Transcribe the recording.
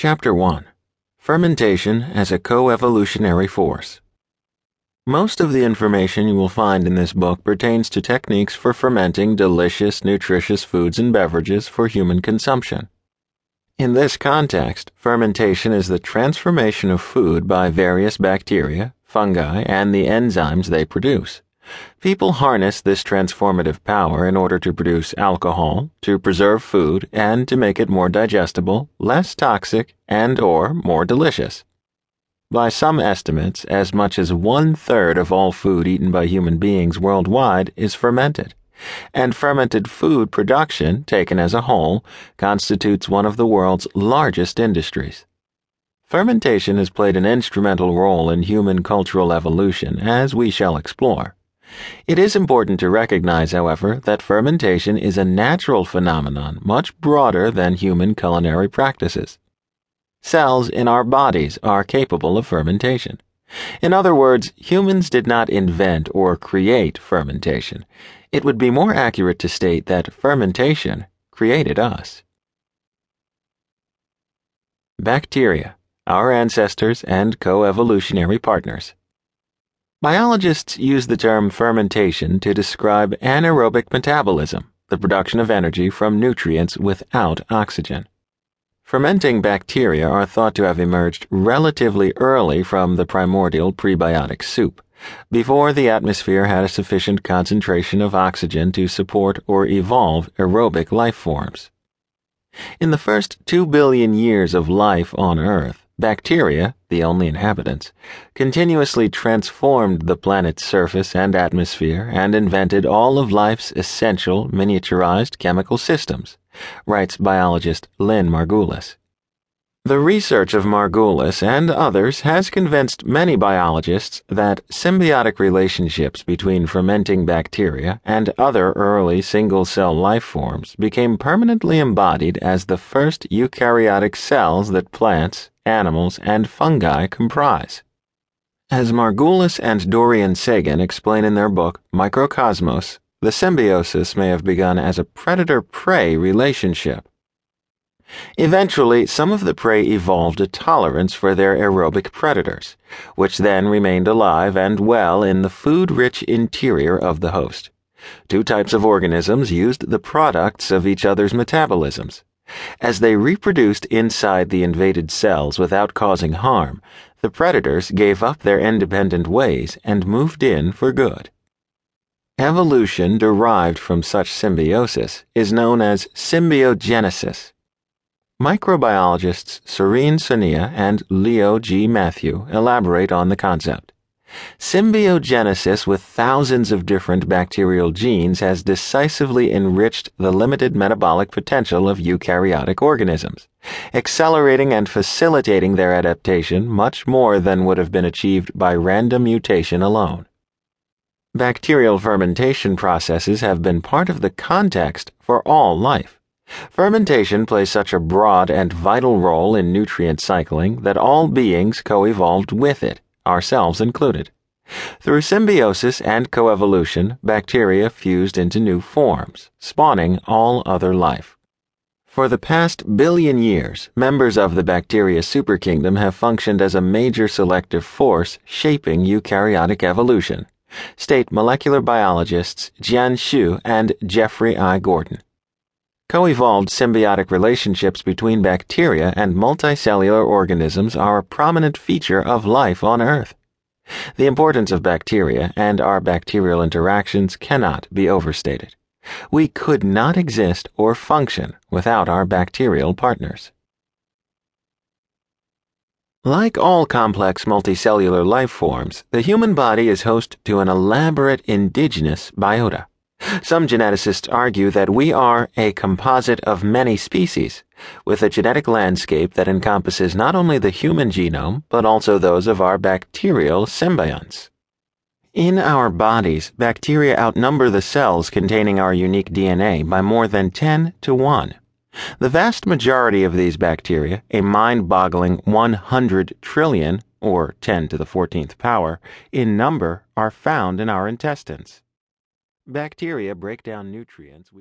Chapter 1 Fermentation as a Co-Evolutionary Force. Most of the information you will find in this book pertains to techniques for fermenting delicious, nutritious foods and beverages for human consumption. In this context, fermentation is the transformation of food by various bacteria, fungi, and the enzymes they produce. People harness this transformative power in order to produce alcohol, to preserve food, and to make it more digestible, less toxic, and or more delicious. By some estimates, as much as one third of all food eaten by human beings worldwide is fermented, and fermented food production, taken as a whole, constitutes one of the world's largest industries. Fermentation has played an instrumental role in human cultural evolution, as we shall explore. It is important to recognize, however, that fermentation is a natural phenomenon much broader than human culinary practices. Cells in our bodies are capable of fermentation. In other words, humans did not invent or create fermentation. It would be more accurate to state that fermentation created us. Bacteria, our ancestors and co evolutionary partners. Biologists use the term fermentation to describe anaerobic metabolism, the production of energy from nutrients without oxygen. Fermenting bacteria are thought to have emerged relatively early from the primordial prebiotic soup, before the atmosphere had a sufficient concentration of oxygen to support or evolve aerobic life forms. In the first two billion years of life on Earth, Bacteria, the only inhabitants, continuously transformed the planet's surface and atmosphere and invented all of life's essential miniaturized chemical systems, writes biologist Lynn Margulis. The research of Margulis and others has convinced many biologists that symbiotic relationships between fermenting bacteria and other early single cell life forms became permanently embodied as the first eukaryotic cells that plants, animals, and fungi comprise. As Margulis and Dorian Sagan explain in their book Microcosmos, the symbiosis may have begun as a predator prey relationship. Eventually, some of the prey evolved a tolerance for their aerobic predators, which then remained alive and well in the food rich interior of the host. Two types of organisms used the products of each other's metabolisms. As they reproduced inside the invaded cells without causing harm, the predators gave up their independent ways and moved in for good. Evolution derived from such symbiosis is known as symbiogenesis. Microbiologists Sorin Sonea and Leo G. Mathieu elaborate on the concept. Symbiogenesis with thousands of different bacterial genes has decisively enriched the limited metabolic potential of eukaryotic organisms, accelerating and facilitating their adaptation much more than would have been achieved by random mutation alone. Bacterial fermentation processes have been part of the context for all life. Fermentation plays such a broad and vital role in nutrient cycling that all beings co evolved with it ourselves included. Through symbiosis and coevolution, bacteria fused into new forms, spawning all other life. For the past billion years, members of the bacteria superkingdom have functioned as a major selective force shaping eukaryotic evolution, state molecular biologists Jian Xu and Jeffrey I. Gordon. Co evolved symbiotic relationships between bacteria and multicellular organisms are a prominent feature of life on Earth. The importance of bacteria and our bacterial interactions cannot be overstated. We could not exist or function without our bacterial partners. Like all complex multicellular life forms, the human body is host to an elaborate indigenous biota. Some geneticists argue that we are a composite of many species, with a genetic landscape that encompasses not only the human genome, but also those of our bacterial symbionts. In our bodies, bacteria outnumber the cells containing our unique DNA by more than 10 to 1. The vast majority of these bacteria, a mind boggling 100 trillion, or 10 to the 14th power, in number, are found in our intestines. Bacteria break down nutrients we